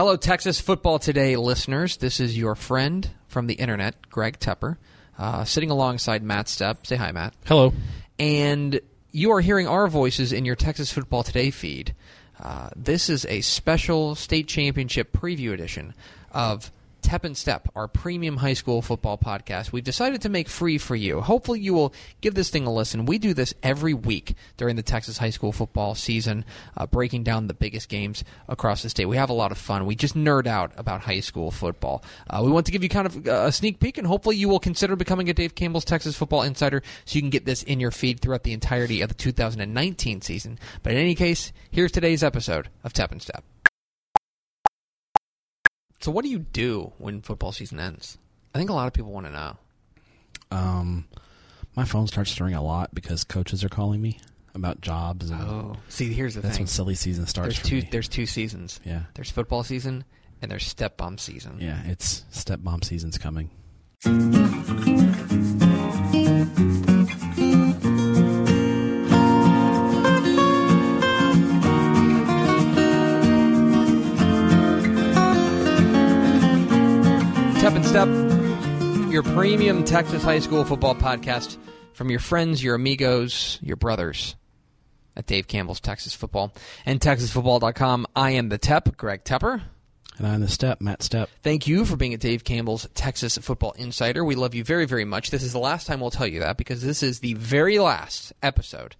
Hello, Texas Football Today listeners. This is your friend from the internet, Greg Tepper, uh, sitting alongside Matt Stepp. Say hi, Matt. Hello. And you are hearing our voices in your Texas Football Today feed. Uh, this is a special state championship preview edition of Tep and Step, our premium high school football podcast. We've decided to make free for you. Hopefully, you will give this thing a listen. We do this every week during the Texas high school football season, uh, breaking down the biggest games across the state. We have a lot of fun. We just nerd out about high school football. Uh, we want to give you kind of a sneak peek, and hopefully, you will consider becoming a Dave Campbell's Texas Football Insider so you can get this in your feed throughout the entirety of the 2019 season. But in any case, here's today's episode of Tep and Step. So, what do you do when football season ends? I think a lot of people want to know. Um, my phone starts to ring a lot because coaches are calling me about jobs, and Oh, see, here's the that's thing. That's when silly season starts There's for two. me. There's two seasons. Yeah, There's football season and there's step bomb season. yeah, it's step bomb season's coming. Premium Texas high school football podcast from your friends, your amigos, your brothers at Dave Campbell's Texas Football and TexasFootball.com. I am the Tep, Greg Tepper. And I'm the step, Matt Stepp. Thank you for being at Dave Campbell's Texas Football Insider. We love you very, very much. This is the last time we'll tell you that because this is the very last episode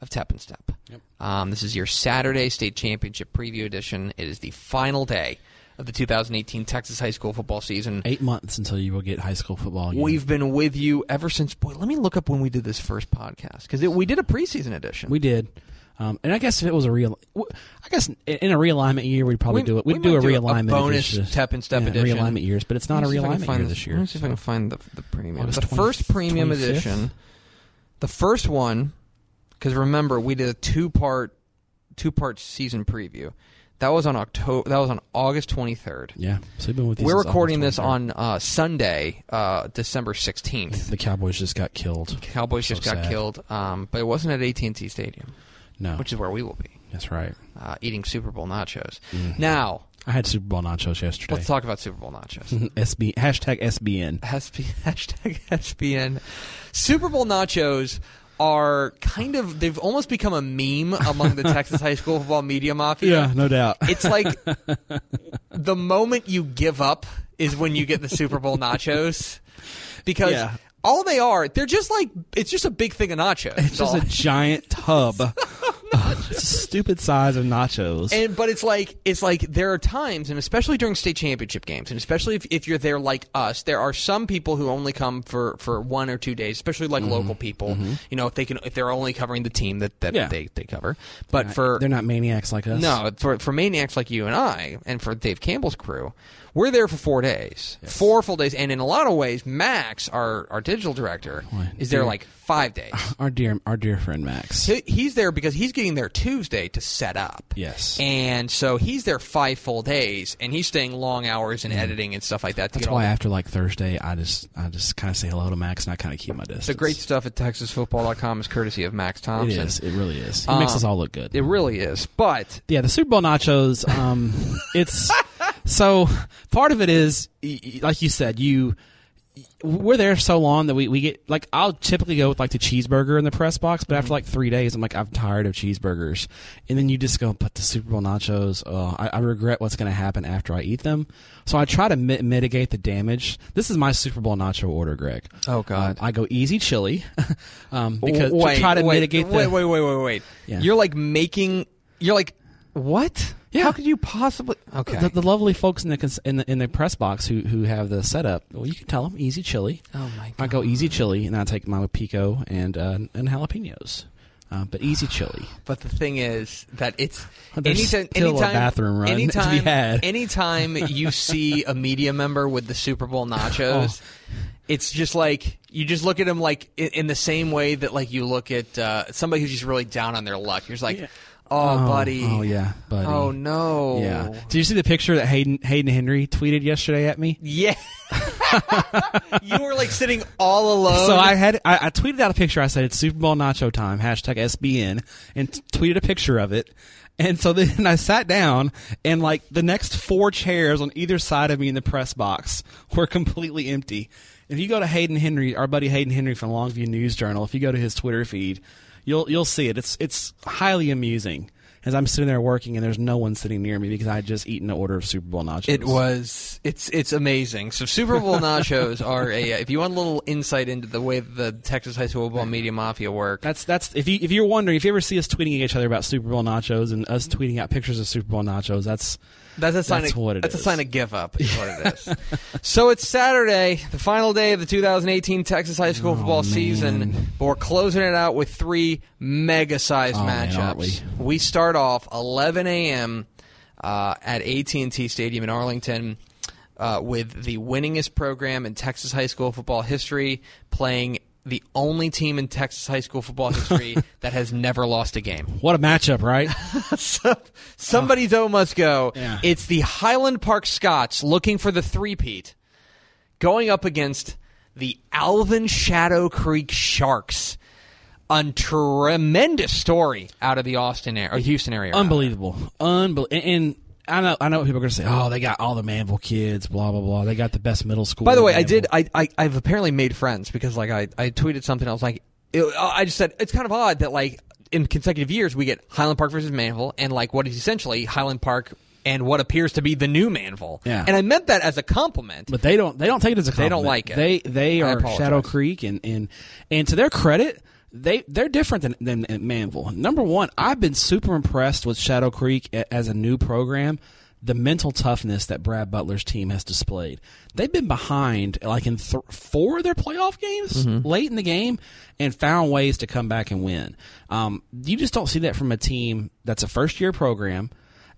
of Tep and Step. Yep. Um, this is your Saturday State Championship Preview Edition. It is the final day of the 2018 Texas high school football season. Eight months until you will get high school football. Again. We've been with you ever since. Boy, let me look up when we did this first podcast because we did a preseason edition. we did. Um, and I guess if it was a real, I guess in a realignment year we'd probably We- do it. we We'd do might a do a realignment bonus edition. Tep and Step yeah, edition. Realignment years, but it's not a Let me see if I can realignment year the- this year. Let me see if I can find the the premium. August the 20 first premium 25th? edition, the first one, because remember we did a two part two part season preview. That was on October. That was on August twenty third. Yeah, so we've been with. you We're since recording August this 23rd. on uh, Sunday, uh, December sixteenth. The Cowboys just got killed. Cowboys So just got sad. killed, um, but it wasn't at AT and T Stadium, No, which is where we will be that's right. uh, eating Super Bowl nachos. Mhm. Now I had Super Bowl nachos yesterday. let's talk about Super Bowl nachos. SB hashtag SBN. SB, hashtag SBN. Super Bowl nachos are kind of they've almost become a meme among the Texas high school football media mafia. Yeah, no doubt. It's like the moment you give up is when you get the Super Bowl nachos because Yeah. All they are, they're just like it's just a big thing of nachos. It's just all. a giant tub. of stupid size of nachos. And but it's like it's like there are times, and especially during state championship games, and especially if, if you're there like us, there are some people who only come for, for one or two days, especially like Mm-hmm. local people. You know, if they can if they're only covering the team that, that Yeah. they, they cover. But for they're not maniacs like us. no, for for maniacs like you and I, and for Dave Campbell's crew, we're there for four days, four full days, and in a lot of ways, Max, our our digital director, Boy, is there dear. like five days. Our dear, our dear friend Max. He- He's there because he's getting there Tuesday to set up. Yes. And so he's there five full days, and he's staying long hours in editing and stuff like that. To That's why after like Thursday, I just, I just kind of say hello to Max and I kind of keep my distance. the great stuff at TexasFootball.com is courtesy of Max Thompson. is. It really is. He makes Uh, us all look good. It really is. But yeah, the Super Bowl nachos. Um, it's so part of it is like you said, you we're there so long that we, we get like I'll typically go with like the cheeseburger in the press box, but after like three days, I'm like I'm tired of cheeseburgers, and then you just go, but the Super Bowl nachos, oh, I, I regret what's going to happen after I eat them. So I try to mi- mitigate the damage. This is my Super Bowl nacho order, Greg. oh god, Um, I go easy chili um, because wait, to try to wait, mitigate the Wait, wait, wait, wait, wait. Yeah. You're like making. You're like what? Yeah. How could you possibly? Okay. The, the lovely folks in the, cons- in the in the press box who who have the setup. Well, you can tell them easy chili. oh my god. I go easy chili, and I take my pico and uh, and jalapenos. Uh, but easy chili. But the thing is that it's There's anytime, still a bathroom run to be anytime, had. anytime you see a media member with the Super Bowl nachos, Oh. it's just like you just look at them like in, in the same way that like you look at uh, somebody who's just really down on their luck. You're just like, Yeah. Oh, oh, buddy, Oh yeah, buddy. oh no, Yeah. Did you see the picture that Hayden Hayden Henry tweeted yesterday at me? yeah. you were like sitting all alone. So I had I, I tweeted out a picture. I said it's Super Bowl nacho time hashtag SBN and t- tweeted a picture of it. And so then I sat down and like the next four chairs on either side of me in the press box were completely empty. If you go to Hayden Henry, our buddy Hayden Henry from Longview News Journal, if you go to his Twitter feed, you'll you'll see it. It's it's highly amusing as I'm sitting there working and there's no one sitting near me because I had just eaten an order of Super Bowl nachos. It was it's it's amazing. So Super Bowl nachos are a if you want a little insight into the way the Texas high school football media mafia work. That's that's if you if you're wondering if you ever see us tweeting at each other about Super Bowl nachos and us tweeting out pictures of Super Bowl nachos, that's That's a sign That's of what it that's is. a sign of give up. Is what it is. so it's Saturday, the final day of the 2018 Texas high school Oh, football man. season. But we're closing it out with three mega-sized Oh, matchups. aren't we? we start off 11 a.m. Uh, at AT&T Stadium in Arlington. Uh, with the winningest program in Texas high school football history, playing the only team in Texas high school football history that has never lost a game. what a matchup, right? So- Somebody though must go. Yeah. It's the Highland Park Scots looking for the three-peat, going up against the Alvin Shadow Creek Sharks. A tremendous story out of the Austin area, or Houston area. Unbelievable, unbelievable. And, and I know I know what people are going to say. Oh, they got all the Manvel kids, blah blah blah. They got the best middle school. By the way, I did. I, I I've apparently made friends because like I I tweeted something. I was like, it, I just said it's kind of odd that like in consecutive years we get Highland Park versus Manvel and like what is essentially Highland Park and what appears to be the new Manvel. Yeah. And I meant that as a compliment. But they don't. They don't take it as a compliment. They don't like it. They they I are apologize. Shadow Creek, and and and to their credit, they they're different than than Manvel. Number one, I've been super impressed with Shadow Creek as a new program. The mental toughness that Brad Butler's team has displayed. They've been behind like in th- four of their playoff games Mm-hmm. late in the game and found ways to come back and win. Um, you just don't see that from a team that's a first year program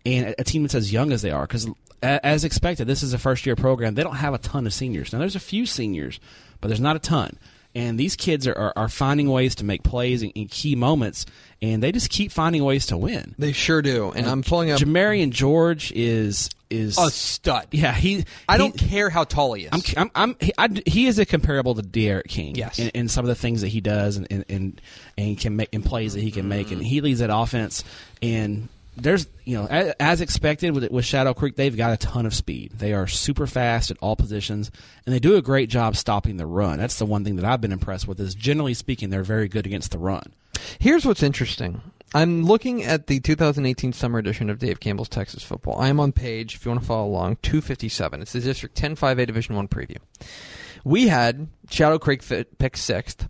and a- a team that's as young as they are. Because as expected, this is a first year program. They don't have a ton of seniors. Now there's a few seniors, but there's not a ton. And these kids are, are, are finding ways to make plays in, in key moments, and they just keep finding ways to win. They sure do. And uh, I'm pulling up Jamarian George is is a stud. yeah he I don't care how tall he is. I'm, I'm, I'm he, I, he is a comparable to D'Eriq King. Yes. in, in some of the things that he does and and and, and can make and plays that he can make, mm-hmm. and he leads that offense. And there's you know as, as expected with with Shadow Creek, they've got a ton of speed. They are super fast at all positions, and they do a great job stopping the run. That's the one thing that I've been impressed with. Is generally speaking, they're very good against the run. Here's what's interesting. I'm looking at the 2018 summer edition of Dave Campbell's Texas Football. I am on page, if you want to follow along, 257. It's the District 10-5A Division One preview. We had Shadow Creek fit, pick sixth,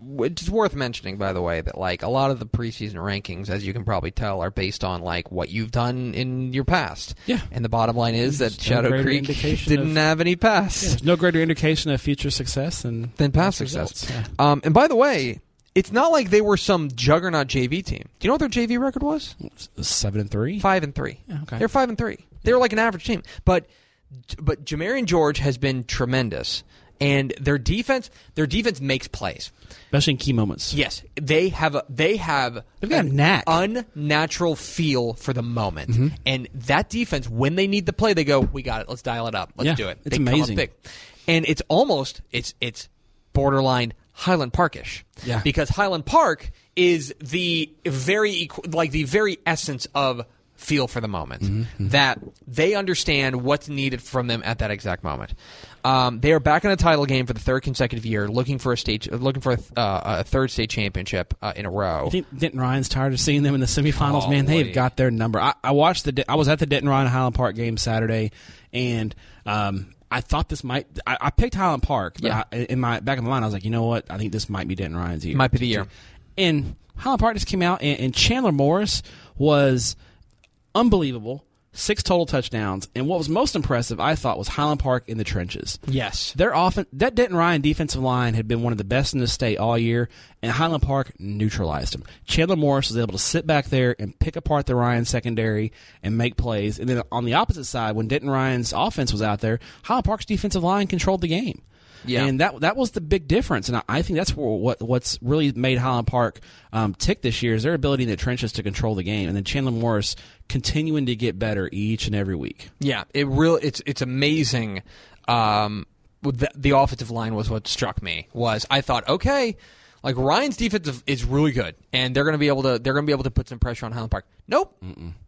which is worth mentioning, by the way, that like a lot of the preseason rankings, as you can probably tell, are based on like what you've done in your past. Yeah. And the bottom line is that There's no Shadow greater Creek didn't of- have any past. There's no greater indication of future success than than past past success. yeah. Um, and by the way, it's not like they were some juggernaut JV team. Do you know what their JV record was? seven and three. Five and three. Yeah, okay. They're five and three. They were like an average team, but but Jamarian George has been tremendous, and their defense their defense makes plays. Especially in key moments. Yes, they have a they have They've got a an knack. unnatural feel for the moment, mm-hmm. and that defense when they need to play, they go, "We got it. Let's dial it up. Let's Yeah, do it." it's They amazing. and it's almost it's it's borderline Highland Parkish. Yeah. because Highland Park is the very equ- like the very essence of feel for the moment Mm-hmm, that they understand what's needed from them at that exact moment. Um, they are back in a title game for the third consecutive year, looking for a state, looking for a, uh, a third state championship uh, in a row. I think Denton Ryan's tired of seeing them in the semifinals. Oh, Man, they've got their number. I, I watched the. I was at the Denton Ryan Highland Park game Saturday, and um, I thought this might. I, I picked Highland Park, but Yeah. I, in my back of my mind, I was like, you know what? I think this might be Denton Ryan's year. Might be the year. And Highland Park just came out, and, and Chandler Morris was unbelievable. Six total touchdowns, and what was most impressive, I thought, was Highland Park in the trenches. yes, Their often that Denton Ryan defensive line had been one of the best in the state all year, and Highland Park neutralized them. Chandler Morris was able to sit back there and pick apart the Ryan secondary and make plays. And then on the opposite side, when Denton Ryan's offense was out there, Highland Park's defensive line controlled the game. Yeah. and that that was the big difference. And I, I think that's what what's really made Highland Park um, tick this year is their ability in the trenches to control the game, and then Chandler Morris continuing to get better each and every week. Yeah, it real it's it's amazing um, the, the offensive line was what struck me. Was I thought okay, like Ryan's defense is- really good, and they're going to be able to they're going to be able to put some pressure on Highland Park. Nope,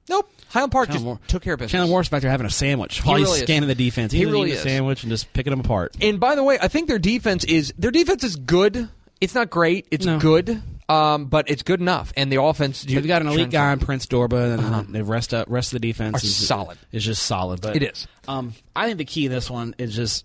nope. Highland Park just Moore- took care of business. Chandler Morris back there having a sandwich while He he's really is. scanning the defense. He He's really eating is. a sandwich and just picking them apart. And by the way, I think their defense is their defense is good. It's not great. It's No. good, um, but it's good enough. And the offense, They've got an elite guy in Prince Dorbah, and the rest of rest of the defense Uh-huh. Is solid. Is just solid. But It is. Um, I think the key to this one is just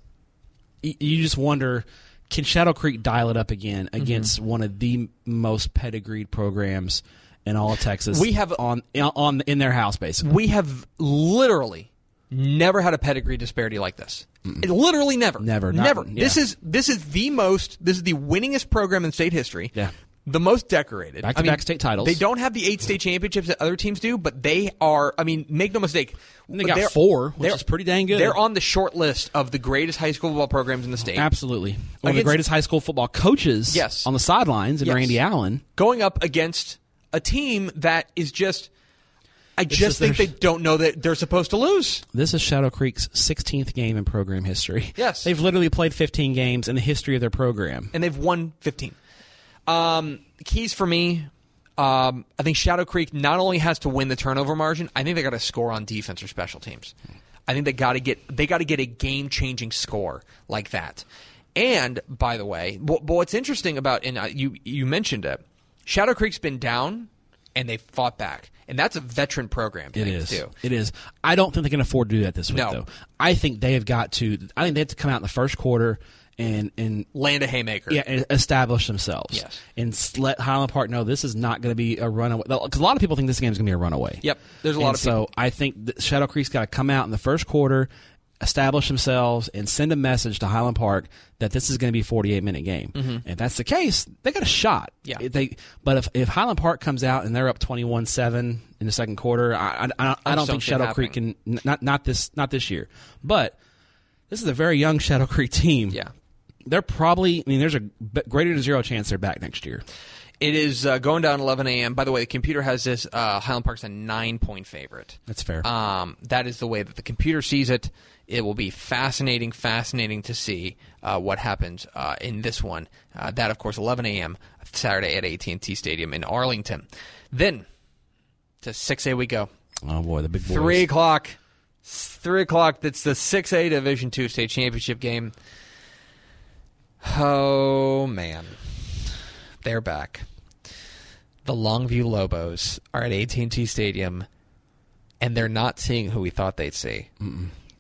you just wonder can Shadow Creek dial it up again Mm-hmm. against one of the most pedigreed programs in all of Texas. We have- on on in their house basically. We have literally never had a pedigree disparity like this. Literally never. Never, not- Never. yeah. This is this is the most. This is the winningest program in state history. Yeah. The most decorated. Back-to-back state titles. They don't have the eight state championships that other teams do, but they are. I mean, make no mistake. They got they're- four, which is pretty dang good. They're on the short list of the greatest high school football programs in the state. Absolutely. One of the greatest high school football coaches Yes. on the sidelines in Yes. Randy Allen. going up against a team that is just. I just think they don't know that they're supposed to lose. This is Shadow Creek's 16th game in program history. Yes. They've literally played 15 games in the history of their program. and they've won 15. Um, keys for me, um, I think Shadow Creek not only has to win the turnover margin, I think they got to score on defense or special teams. I think they got to get they got to get a game changing score like that. And by the way, what's interesting about and uh, you you mentioned it, Shadow Creek's been down and they fought back, and that's a veteran program. It is. too. It is. I don't think they can afford to do that this week, No. though. I think they have got to. I think they have to come out in the first quarter and and Land a haymaker. yeah, and establish themselves. Yes. and let Highland Park know this is not going to be a runaway. Because a lot of people think this game is going to be a runaway. Yep. There's a lot And of so I think Shadow Creek's got to come out in the first quarter, establish themselves, and send a message to Highland Park that this is going to be a 48 minute game. And if that's the case, they got a shot. Mm-hmm. Yeah. If they, but if, if Highland Park comes out and they're up 21 seven in the second quarter, I, I, I, I don't don't think Shadow Creek can not not this not this year, but. This is a very young Shadow Creek team. Yeah. They're probably, I mean, there's a greater than zero chance they're back next year. It is uh, going down 11 a.m. By the way, the computer has this. Uh, Highland Park's a nine point favorite. That's fair. Um, that is the way that the computer sees it. It will be fascinating, fascinating to see uh, what happens uh, in this one. Uh, that, of course, 11 a.m. Saturday at AT&T Stadium in Arlington. Then to 6A we go. oh, boy, the big boys. Three o'clock. Three o'clock. That's the 6A Division Two state championship game. Oh man, they're back. The Longview Lobos are at AT&T Stadium, and they're not seeing who we thought they'd see.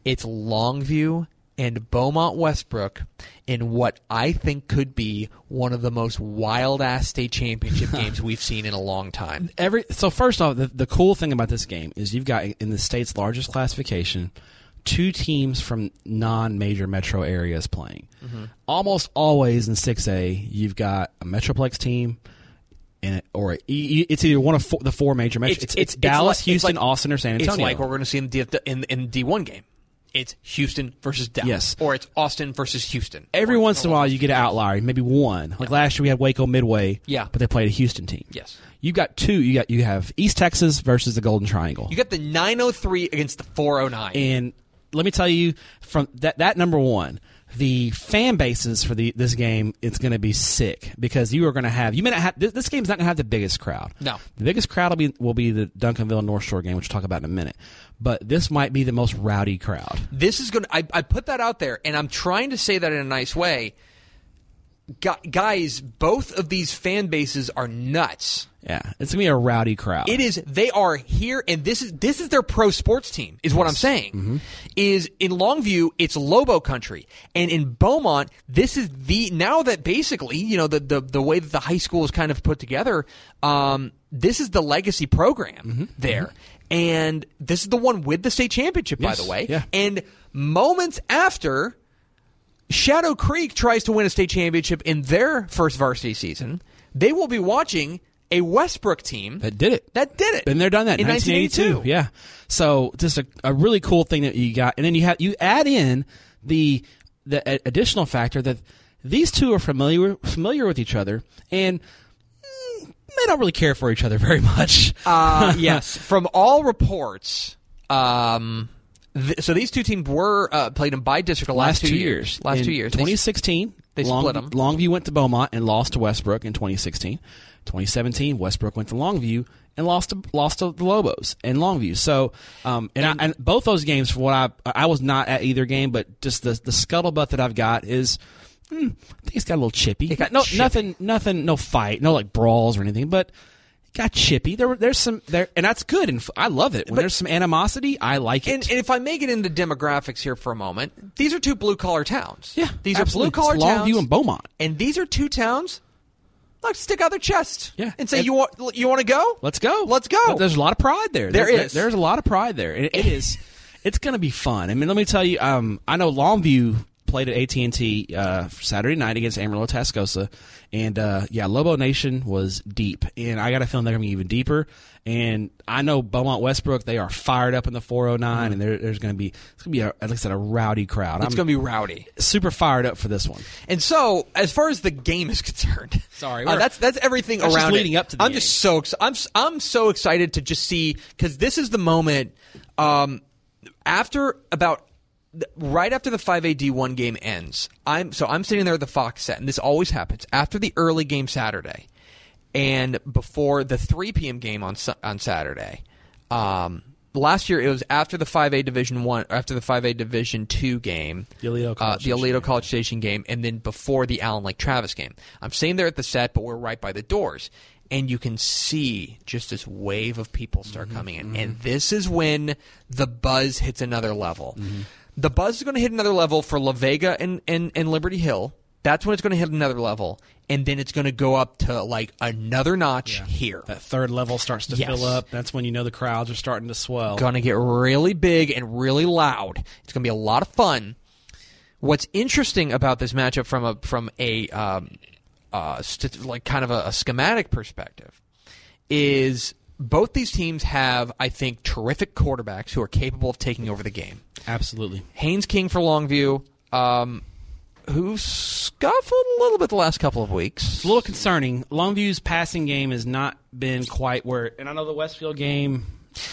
It's Longview and Beaumont Westbrook in what I think could be one of the most wild ass state championship games we've seen in a long time. every so first off, the, the cool thing about this game is you've got in the state's largest classification two teams from non-major metro areas playing. Mm-hmm. Almost always in 6A, you've got a metroplex team. And or it's either one of four, the four major metros. It's, it's, Dallas, like- Houston, like- Austin, or San Antonio. It's like we're going to see in D, in, in D one game. It's Houston versus Dallas, Yes. or it's Austin versus Houston. Every once in a while, you get an outlier, maybe one. Like last year, we had Waco Midway, Yeah. but they played a Houston team. Yes. you got two. You got you have East Texas versus the Golden Triangle. You got the 903 against the 409. And let me tell you, from that that number one, the fan bases for the this game it's going to be sick because you are going to have you may not have this, this game's not going to have the biggest crowd. No. the biggest crowd will be will be the Duncanville North Shore game, which we'll talk about in a minute. But this might be the most rowdy crowd. this is going to, I, I put that out there, and I'm trying to say that in a nice way. Gu- Guys, both of these fan bases are nuts. Yeah, it's going to be a rowdy crowd. It is. They are here, and this is this is their pro sports team. Is what I'm saying. Mm-hmm. Is in Longview, it's Lobo country, and in Beaumont, this is the now that basically you know the the, the way that the high school is kind of put together. Um, this is the legacy program Mm-hmm. there, and this is the one with the state championship, Yes, by the way. yeah. And moments after Shadow Creek tries to win a state championship in their first varsity season, they will be watching a Westbrook team that did it. that did it. Been there, done that. in 1982. Yeah. So just a, a really cool thing that you got, and then you have you add in the the additional factor that these two are familiar familiar with each other, and mm, they don't really care for each other very much. Uh, yes, from all reports, um, Th- so these two teams were uh, played in by district the last, last two years. Last In two years. They- 2016, they Long- split 'em. Longview went to Beaumont and lost to Westbrook in 2016. 2017, Westbrook went to Longview and lost to lost to the Lobos in Longview. So, um, and, I, and both those games, for what I I was not at either game, but just the the scuttlebutt that I've got is. hmm, I think it's got a little chippy. got no, chippy. nothing, nothing, no fight, no like brawls or anything, but it got chippy. There, there's some there, and that's good, and I love it. When there's some animosity, I like it. And, and if I may get into demographics here for a moment, these are two blue collar towns. yeah, these absolutely. are blue collar towns. Longview and Beaumont. and these are two towns. Like stick out their chest, Yeah. and say And- you want you want to go. Let's go. Let's go. But There's a lot of pride there. There There is. There's a lot of pride there. It, it is. It's going to be fun. I mean, let me tell you. Um, I know Longview played at AT and T uh, Saturday night against Amarillo Tascosa, and uh, yeah, Lobo Nation was deep, and I got a feeling they're going to be even deeper. And I know Beaumont Westbrook; they are fired up in the 409, and there, there's going to be it's going to be a, like I said a rowdy crowd. It's going to be rowdy. super fired up for this one. And so, as far as the game is concerned, Sorry, uh, that's that's everything That's just around leading it. up to the I'm game. just so ex- I'm I'm so excited to just see because this is the moment um, after about right after the 5AD1 game ends. I'm so I'm sitting there at the Fox set, and this always happens after the early game Saturday, and before the 3 p.m. game on on Saturday. Um, last year it was after the 5A Division One, after the 5A Division Two game, The uh, College the Station Aledo game. College Station game, and then before the Allen Lake Travis game. I'm sitting there at the set, but we're right by the doors. And you can see just this wave of people start Mm-hmm, coming in. And this is when the buzz hits another level. Mm-hmm. The buzz is going to hit another level for La Vega and, and, and Liberty Hill. That's when it's going to hit another level. And then it's going to go up to like another notch here. That third level starts to Yes. fill up. That's when you know the crowds are starting to swell. going to get really big and really loud. It's going to be a lot of fun. What's interesting about this matchup from a from a um, uh, st- like kind of a, a schematic perspective is both these teams have, I think, terrific quarterbacks who are capable of taking over the game. Absolutely. Haynes King for Longview, um, who scuffled a little bit the last couple of weeks. It's a little concerning. Longview's passing game has not been quite where, and I know the Westfield game.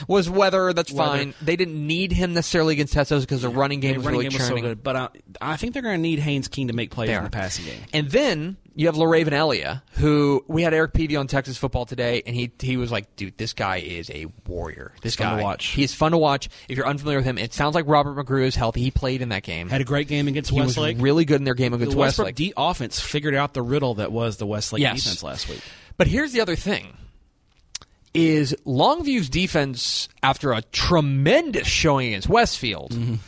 Was weather that's Weather. fine. They didn't need him necessarily against Tascosa because the running game was running really game was so good, but uh, I think they're going to need Haynes King to make plays in the passing game. And then you have LaRaven Elia, who we had Eric Peavy on Texas football today, and he he was like, dude, this guy is a warrior. This fun guy, to watch. He is fun to watch. If you're unfamiliar with him, it sounds like Robert McGrew is healthy. He played in that game. Had a great game against he was Westlake. really good in their game against the Westbrook Westlake. D offense figured out the riddle that was the Westlake Yes. defense last week. But here's the other thing: is Longview's defense after a tremendous showing against Westfield. Struggled.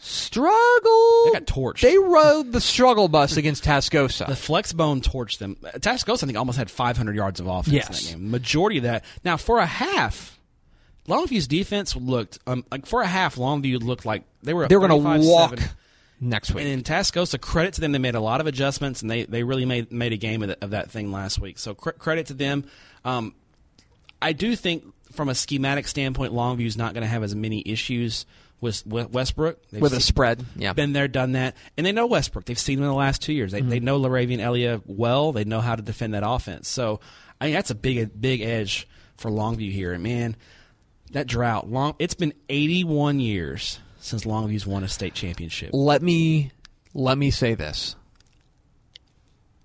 Mm-hmm. They got torched. They rode the struggle bus against Tascosa. The flex bone torched them. Uh, Tascosa, I think, almost had 500 yards of offense Yes. in that game. Majority of that. Now, for a half, Longview's defense looked um, like for a half. Longview looked like they were. they were going to 35-7. walk next week. And in Tascosa, credit to them. They made a lot of adjustments, and they, they really made made a game of, the, of that thing last week. So cr- credit to them. Um, I do think, from a schematic standpoint, Longview's not going to have as many issues with, Westbrook. They've with a spread. Yeah. been there, done that, and they know Westbrook. They've seen him in the last two years. They, Mm-hmm. they know Laravian Elia well. They know how to defend that offense. So I think that's a big big edge for Longview here. And man, that drought long. It's been 81 years since Longview's won a state championship. let me let me say this.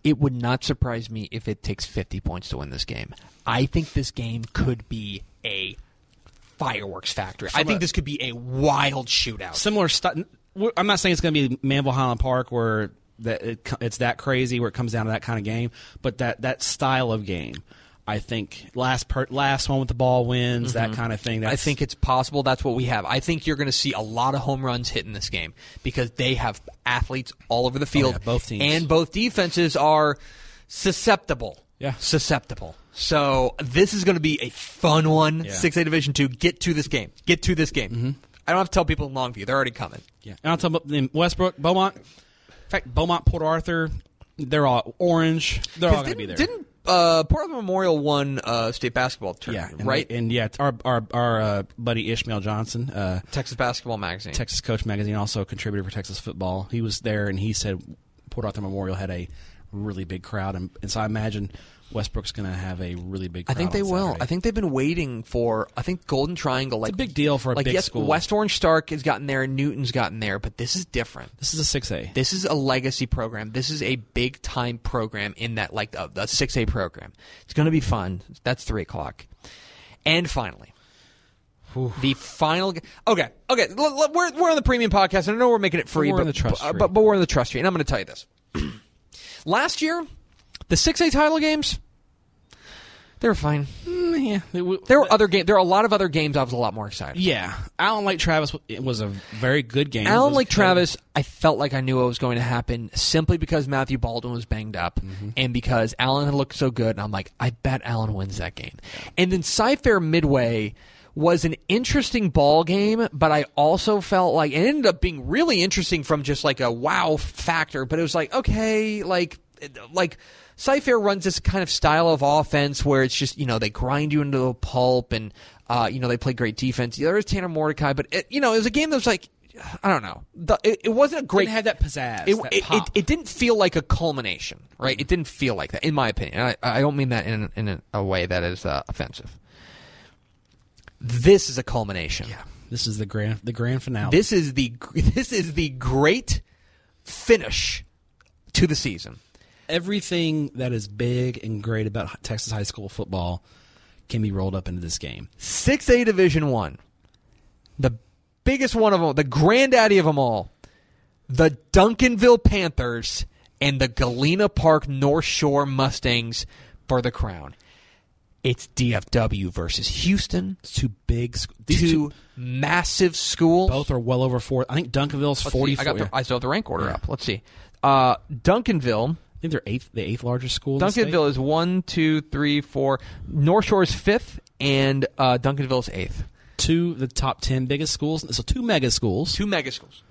It would not surprise me if it takes 50 points to win this game. I think this game could be a fireworks factory. I From think a- this could be a wild shootout. Similar stuff. I'm not saying it's going to be Manvel Highland Park where that it, it's that crazy where it comes down to that kind of game, but that that style of game. I think last per, last one with the ball wins that kind of thing. That's, Mm-hmm. I think it's possible that's what we have. I think you're going to see a lot of home runs hit in this game because they have athletes all over the field. Oh, yeah, both teams. And both defenses are susceptible. Yeah. Susceptible. So this is going to be a fun one. Yeah. 6A Division 2. Get to this game. Get to this game. Mm-hmm. I don't have to tell people in Longview. They're already coming. Yeah, and I'll tell them in Westbrook, Beaumont. In fact, Beaumont, Port Arthur, they're all orange. They're all going to be there. Didn't uh, Port Arthur Memorial won uh, state basketball yeah, and right? they- and yeah, our our our uh, buddy Ishmael Johnson, uh, Texas Basketball Magazine. Texas Coach Magazine, also a contributor for Texas football. He was there, and he said Port Arthur Memorial had a really big crowd, and, and so I imagine Westbrook's going to have a really big. I think they will. I think they've been waiting for. I think Golden Triangle, like it's a big deal for a like big yes, school. West Orange Stark has gotten there, and Newton's gotten there, but this is different. This is a six A. This is a legacy program. This is a big time program in that like a six A program. It's going to be fun. That's three o'clock, and finally. The final. Okay, okay. we're we're on the premium podcast, and I know we're making it free, we're but in the trust but, uh, tree. but but we're in the trust tree, and I'm going to tell you this. Last year, the six A title games, they were fine. Mm, yeah, w- There were other games. There were a lot of other games I was a lot more excited. yeah. Allen Lake Travis w- it was a very good game. Allen Lake. Travis, I felt like I knew what was going to happen simply because Matthew Baldwin was banged up Mm-hmm. and because Allen had looked so good. And I'm like, I bet Allen wins that game. And then Cy-Fair Midway was an interesting ball game, but I also felt like it ended up being really interesting from just like a wow factor. But it was like, okay, like, like Cy-Fair runs this kind of style of offense where it's just, you know, they grind you into a pulp and, uh, you know, they play great defense. There is Tanner Mordecai, but, it, you know, it was a game that was like, I don't know. The, it, it wasn't a great. Didn't have that pizzazz. it, that it, it, it didn't feel like a culmination, right? It didn't feel like that, in my opinion. I, I don't mean that in, in a, a way that is uh, offensive. This is a culmination. yeah. This is the grand the grand finale. This is the this is the great finish to the season. Everything that is big and great about Texas high school football can be rolled up into this game. Six A Division One, the biggest one of them, the granddaddy of them all, the Duncanville Panthers and the Galena Park North Shore Mustangs for the crown. It's DFW versus Houston. It's two big. These two, two massive schools. both are well over four. I think Duncanville's forty. I got the, I I still have the rank order Yeah. up. Let's see. Uh, Duncanville. Think they're eighth, the eighth largest school. in the state. Duncanville is one, two, three, four. North Shore is fifth, and uh, Duncanville is eighth. two the top ten biggest schools. So two mega schools. Two mega schools.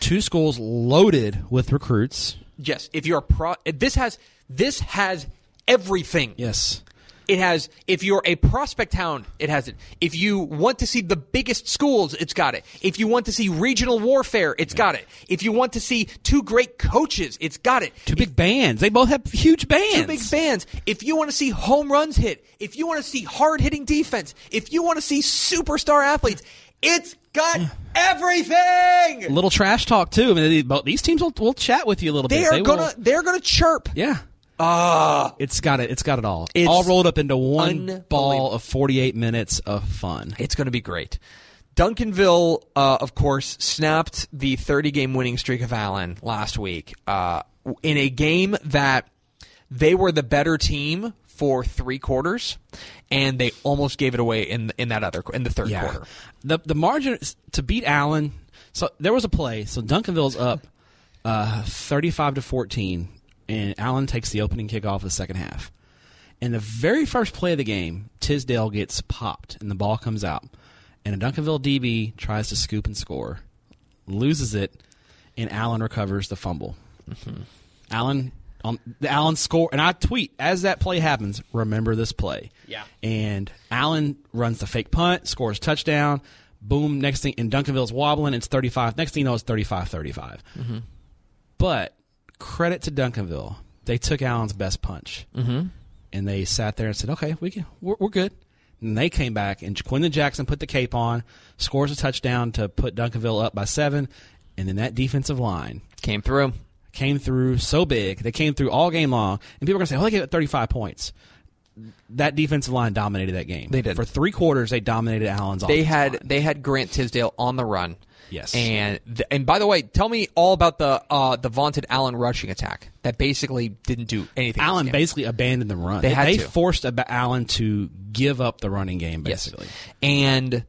Two schools loaded with recruits. Yes, if you're a pro, this has this has everything. Yes. It has. If you're a prospect town, it has it. If you want to see the biggest schools, it's got it. If you want to see regional warfare, it's got it. If you want to see two great coaches, it's got it. Two big bands. They both have huge bands. Two big bands. If you want to see home runs hit, if you want to see hard hitting defense, if you want to see superstar athletes, it's got everything. A little trash talk too. I mean, these teams will, will chat with you a little They bit. are They gonna will- they're gonna chirp. yeah. Ah, It's got it. It's got it all. It's all rolled up into one ball of forty-eight minutes of fun. it's gonna be great. Duncanville, uh, of course, snapped the 30 game winning streak of Allen last week uh, in a game that they were the better team for three quarters, and they almost gave it away in in that other in the third quarter. The the margin to beat Allen. So there was a play. So Duncanville's up uh, thirty-five to fourteen, and Allen takes the opening kickoff of the second half. In the very first play of the game, Tisdale gets popped, and the ball comes out, and a Duncanville DB tries to scoop and score, loses it, and Allen recovers the fumble. Mm-hmm. Allen on the Allen score, and I tweet as that play happens. Remember this play. Yeah. And Allen runs the fake punt, scores touchdown. Boom. Next thing, and Duncanville's wobbling. It's 35. Next thing you know, it's 35 35. Mm-hmm. But credit to Duncanville. They took Allen's best punch. Mm-hmm. And they sat there and said, okay, we can, we're, we're good. And they came back, and Quinlan Jackson put the cape on, scores a touchdown to put Duncanville up by seven. And then that defensive line Came through. came through so big. They came through all game long. And people are going to say, oh, they gave it 35 points. That defensive line dominated that game. They did. For three quarters, they dominated Allen's They had line. they had Grant Tisdale on the run. Yes. And th- and by the way, tell me all about the uh, the vaunted Allen rushing attack that basically didn't do anything. in Allen basically abandoned the run. They had to. forced Allen to give up the running game, Yes. basically. And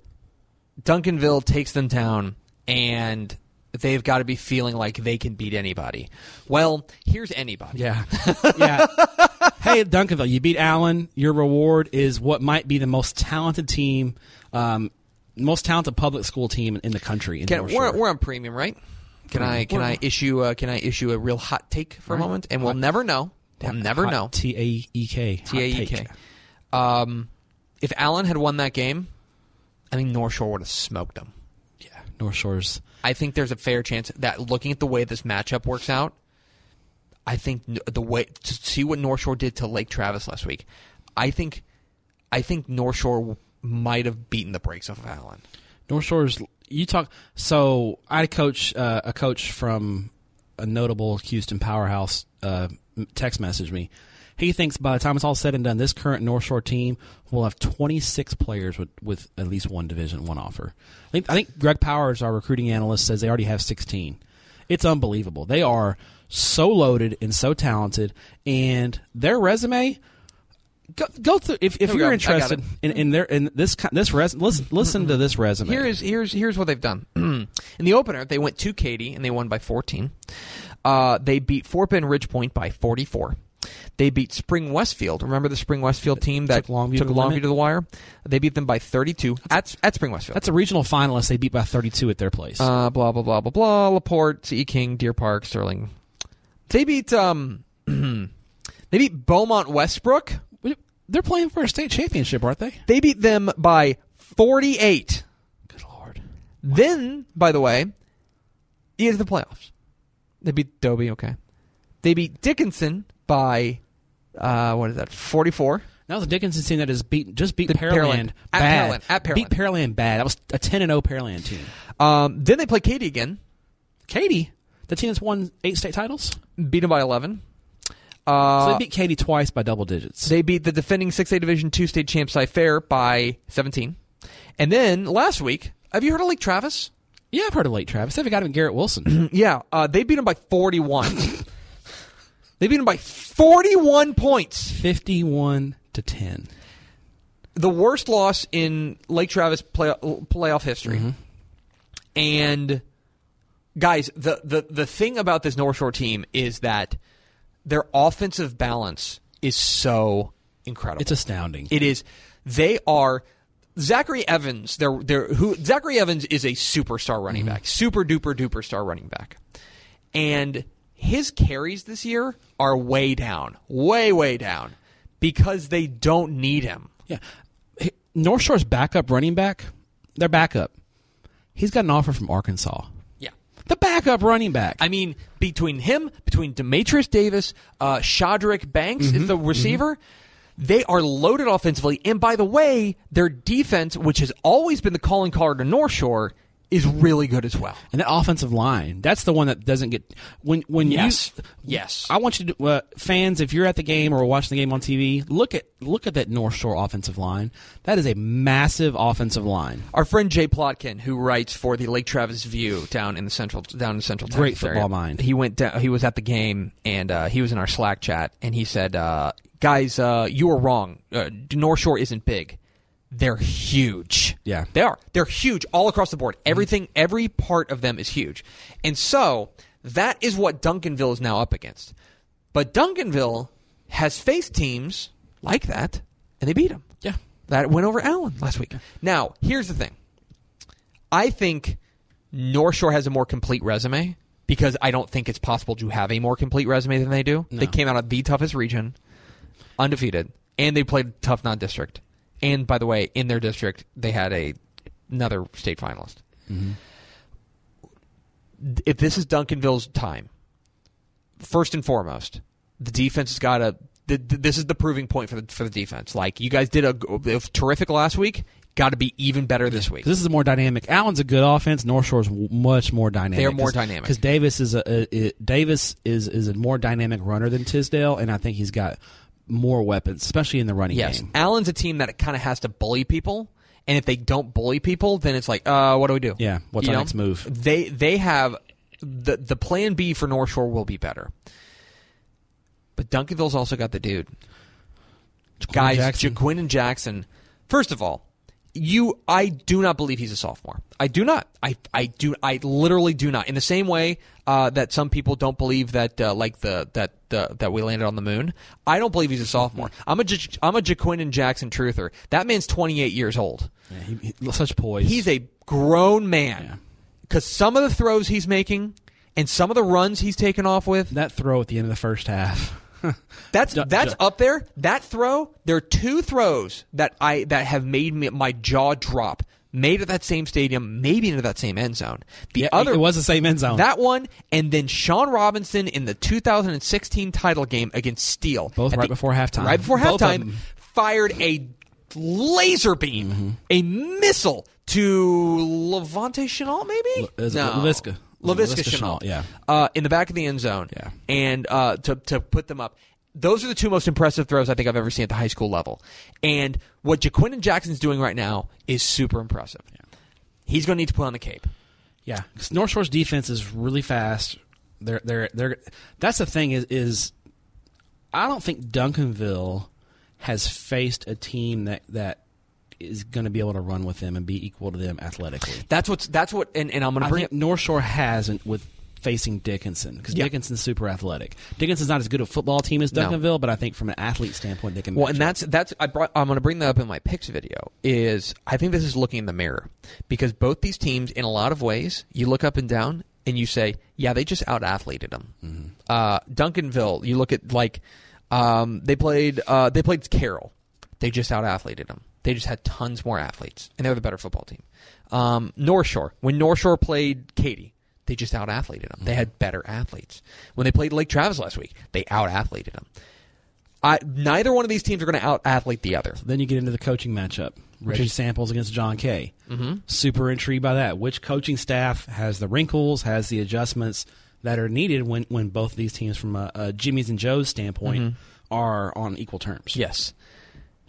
Duncanville takes them down, and they've got to be feeling like they can beat anybody. Well, here's anybody. Yeah. yeah. hey, Duncanville, you beat Allen. Your reward is what might be the most talented team, um, most talented public school team in the country. In Can, we're, we're on premium, right? Can I can I issue uh, can I issue a real hot take for a moment? And we'll never know. We'll never Hot know. T A E K. T A E. K. Um, if Allen had won that game, I think North Shore would have smoked them. Yeah. North Shore's. I think there's a fair chance that looking at the way this matchup works out, I think the way to see what North Shore did to Lake Travis last week, I think, I think North Shore might have beaten the brakes off of Allen. North Shore's. You talk. So I coach, uh, a coach from a notable Houston powerhouse, uh, text messaged me. He thinks by the time it's all said and done, this current North Shore team will have 26 players with, with at least one Division One offer. I think, I think Greg Powers, our recruiting analyst, says they already have 16. It's unbelievable. They are so loaded and so talented, and their resume. Go, go through if, if you're go. Interested in, in their in this this res, listen listen to this resume. Here is here's here's what they've done. in the opener, they went to Katy and they won by 14. Uh, they beat Fort Bend Ridgepoint by 44. They beat Spring Westfield. Remember the Spring Westfield team that Took Longview took to the Longview limit? to the wire? They beat them by 32 at at Spring Westfield. That's a regional finalist. They beat by 32 at their place. Uh, blah blah blah blah blah. Laporte, C. King, Deer Park, Sterling. They beat um, they beat Beaumont Westbrook. They're playing for a state championship, aren't they? They beat them by 48. Good lord. Then, by the way, is the playoffs. They beat Dobie, okay. They beat Dickinson by uh, what is that? 44. That was a Dickinson team that has beat just beat The Pearland, Pearland. At bad. Pearland. At Pearland. Beat Pearland bad. That was a 10 and 0 Pearland team. Um, then they play Katy again. Katy, the team that's won eight state titles. Beat them by 11. So Uh, they beat Katy twice by double digits. They beat the defending 6A Division 2 state champ Cy Fair by 17. And then last week, have you heard of Lake Travis? yeah, I've heard of Lake Travis. They've got him Garrett Wilson. yeah, uh, they beat him by 41. they beat him by 41 points. 51 to 10. The worst loss in Lake Travis play, playoff history. And guys, the, the the thing about this North Shore team is that their offensive balance is so incredible. It's astounding. It is. They are. Zachary Evans, they're, they're, who Zachary Evans is a superstar running Mm-hmm. back, super duper duper star running back, and his carries this year are way down, way way down, because they don't need him. yeah. North Shore's backup running back, their backup, he's got an offer from Arkansas. The backup running back. I mean between him, between Dematrius Davis, uh, Shadrach Banks is the receiver. They are loaded offensively, and by the way, their defense, which has always been the calling card to North Shore, is really good as well. And that offensive line, that's the one that doesn't get when when Yes. you Yes. I want you to uh, fans if you're at the game or watching the game on TV, look at look at that North Shore offensive line. That is a massive offensive line. Our friend Jay Plotkin, who writes for the Lake Travis View down in the central down in central Great football area, mind. He went down, he was at the game and uh, he was in our Slack chat and he said, uh, "Guys, uh, you were wrong. Uh, North Shore isn't big. They're huge. Yeah. they are. They're huge all across the board. Everything, every part of them is huge. And so that is what Duncanville is now up against. But Duncanville has faced teams like that, and they beat them. Yeah. That went over Allen last week. Now, here's the thing. I think North Shore has a more complete resume because I don't think it's possible to have a more complete resume than they do. They came out of the toughest region, undefeated, and they played tough non-district. And by the way, in their district, they had a another state finalist. Mm-hmm. If this is Duncanville's time, first and foremost, the defense has got to. This is the proving point for the for the defense. Like you guys did a, a terrific last week, got to be even better this week. This is a more dynamic. Allen's a good offense. North Shore's much more dynamic. They are more dynamic. because Davis is a, a, a- Davis is is a more dynamic runner than Tisdale, and I think he's got more weapons, especially in the running Yes, game. Allen's a team that kind of has to bully people, and if they don't bully people, then it's like, uh, what do we do? Yeah, what's You our know? next move? They they have the the plan B for North Shore will be better, but Duncanville's also got the dude. Guys, Jackson. Ja'Quinden Jackson. First of all, you I do not believe he's a sophomore. I do not. I I do. I literally do not. In the same way uh, that some people don't believe that uh, like the that the, that we landed on the moon. I don't believe he's a sophomore. I'm a J- I'm a Ja'Quinden Jackson truther. That man's 28 years old. Yeah, he, he- such poise. He's a grown man. Yeah. Because some of the throws he's making and some of the runs he's taken off with, that throw at the end of the first half. That's that's up there. That throw, there are two throws that I that have made me, my jaw drop. made at that same stadium, maybe into that same end zone. The Yeah, other it was the same end zone. that one, and then Sean Robinson in the 2016 title game against Steele, Both right the- before halftime. Right before Both halftime, fired a laser beam, Mm-hmm. a missile to Levante Shenault, maybe it no, Laviska Shenault, Shenault, yeah. uh, in the back of the end zone, Yeah. and uh, to to put them up. Those are the two most impressive throws I think I've ever seen at the high school level. And what Ja'Quinden Jackson's doing right now is super impressive. He's going to need to put on the cape. Yeah, 'cause North Shore's defense is really fast. They're they're they're. That's the thing is is I don't think Duncanville has faced a team that that is going to be able to run with them and be equal to them athletically. That's what's that's what, and, and I'm going to bring think North Shore hasn't with facing Dickinson because Yeah. Dickinson's super athletic. Dickinson's not as good a football team as No. Duncanville, but I think from an athlete standpoint, they can. Well, and up. that's that's I brought, I'm going to bring that up in my picks video. Is I think this is looking in the mirror because both these teams, in a lot of ways, you look up and down and you say, yeah, they just out athleted them. Uh, Duncanville, you look at like um, they played uh, they played Carroll, they just out athleted them. They just had tons more athletes, and they were the better football team. Um, North Shore, when North Shore played Katy, they just out athleted them. They had better athletes. When they played Lake Travis last week, they out athleted them. I, neither one of these teams are going to out athlete the other. Then you get into the coaching matchup. Reggie Samples against Jon Kay. Mm-hmm. Super intrigued by that. Which coaching staff has the wrinkles, has the adjustments that are needed when, when both of these teams, from a, a Jimmy's and Joe's standpoint, are on equal terms? Yes.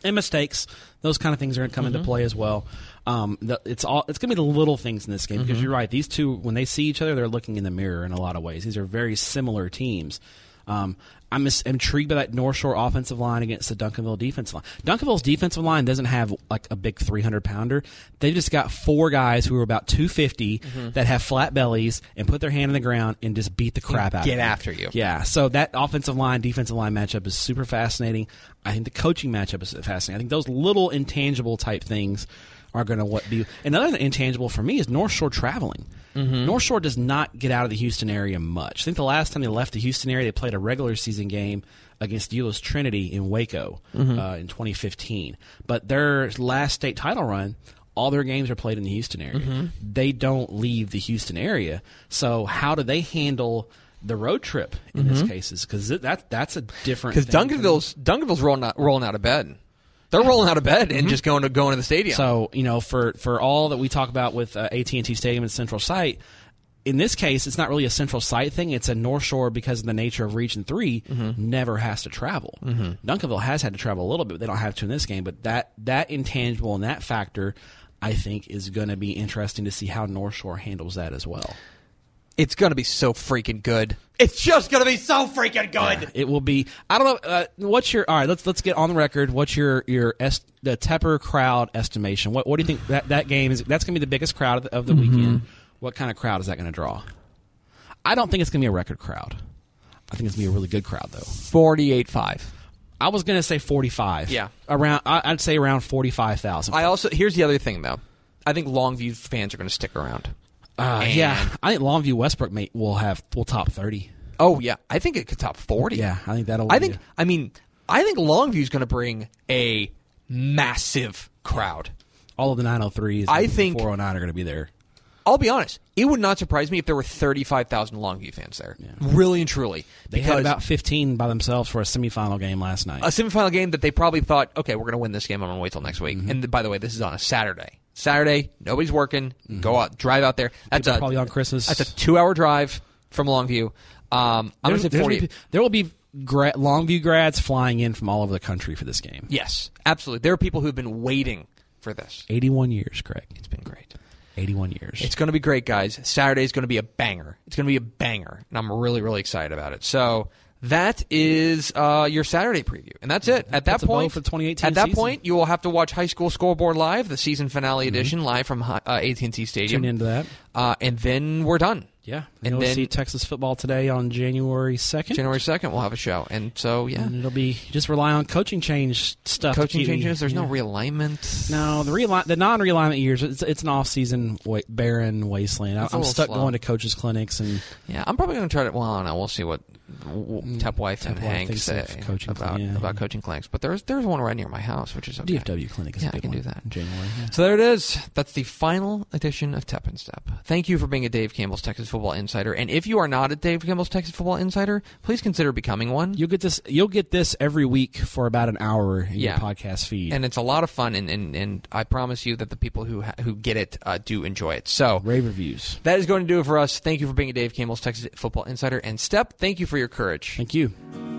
And mistakes. Those kind of things are going to come into play as well. Um, the, it's all it's going to be the little things in this game because you're right. These two, when they see each other, they're looking in the mirror in a lot of ways. These are very similar teams. Um, I'm intrigued by that North Shore offensive line against the Duncanville defensive line. Duncanville's defensive line doesn't have like a big 300 pounder. They've just got four guys who are about 250 that have flat bellies and put their hand in the ground and just beat the crap out. get of you. after you. Yeah, so that offensive line, defensive line matchup is super fascinating. I think the coaching matchup is fascinating. I think those little intangible type things are going to what be. Another intangible for me is North Shore traveling. Mm-hmm. North Shore does not get out of the Houston area much. I think the last time they left the Houston area, they played a regular season game against Euless Trinity in Waco mm-hmm. uh, in 2015. But their last state title run, all their games are played in the Houston area. Mm-hmm. They don't leave the Houston area. So how do they handle the road trip in this cases? Because that that's a different. Because. Duncanville's Duncanville's rolling out, rolling out of bed. They're rolling out of bed and mm-hmm. just going to going to the stadium. So you know, for for all that we talk about with uh, AT and T Stadium and Central Site, in this case, it's not really a Central Site thing. It's a North Shore because of the nature of Region 3 mm-hmm. never has to travel. Mm-hmm. Duncanville has had to travel a little bit. But they don't have to in this game. But that that intangible and that factor, I think, is going to be interesting to see how North Shore handles that as well. It's going to be so freaking good. It's just going to be so freaking good. It will be. I don't know. Uh, what's your all right? Let's let's get on the record. What's your your est, the Tepper crowd estimation? What what do you think that that game is? That's going to be the biggest crowd of the, of the weekend. What kind of crowd is that going to draw? I don't think it's going to be a record crowd. I think it's going to be a really good crowd though. Forty-eight five. I was going to say forty five. Yeah. around. I- I'd say around forty five thousand. I also here's the other thing though. I think Longview fans are going to stick around. Uh, And- yeah, I think Longview Westbrook mate will have will top thirty. Oh yeah, I think it could top forty. Yeah, I think that'll. I think. I mean, I think Longview's going to bring a massive crowd. all of the nine hundred threes. I think- four hundred nine are going to be there. I'll be honest. It would not surprise me if there were thirty-five thousand Longview fans there. Really and truly, They had about fifteen by themselves for a semifinal game last night. a semifinal game that they probably thought, okay, we're going to win this game. I'm going to wait till next week. Mm-hmm. And by the way, this is on a Saturday. Saturday, nobody's working. Go out, drive out there. That's People a probably on Christmas. That's a two-hour drive from Longview. Um, I'm going to say There's- there's forty. be- there will be gra- Longview grads flying in from all over the country for this game. Yes, absolutely. There are people who've been waiting for this. 81 years, Greg. It's been great. 81 years. It's going to be great, guys. Saturday is going to be a banger. It's going to be a banger, and I'm really, really excited about it. So that is uh, your Saturday preview, and that's it. At that That's point, for 2018 at that season. point, you will have to watch High School Scoreboard live, the season finale edition, live from uh, AT&T Stadium, Tune into that. uh, and then we're done. Yeah. And And then- see Texas football today on January 2nd. January second, we'll have a show, and so yeah, And it'll be just rely on coaching change stuff. coaching changes. There's no realignment. No, the reali- the non-realignment years, it's, it's an off-season wa- barren wasteland. I, It's a I'm stuck slow. going to coaches clinics and Yeah, I'm probably going to try to. Well, I don't know. We'll see what Tep Wife and Tep Wife Hank say coaching about yeah, about coaching clinics. But there's there's one right near my house, which is okay. DFW clinic is Yeah, a I good can one do that. in January. yeah. So there it is. That's the final edition of Tep and Step. Thank you for being a Dave Campbell's Texas Football Insider. And if you are not a Dave Campbell's Texas Football Insider, please consider becoming one. You'll get this. You'll get this every week for about an hour in Yeah. your podcast feed. and it's a lot of fun, and, and, and I promise you that the people who ha- who get it uh, do enjoy it. So rave reviews. that is going to do it for us. Thank you for being a Dave Campbell's Texas Football Insider. And Step, thank you for your courage. Thank you.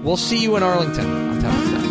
We'll see you in Arlington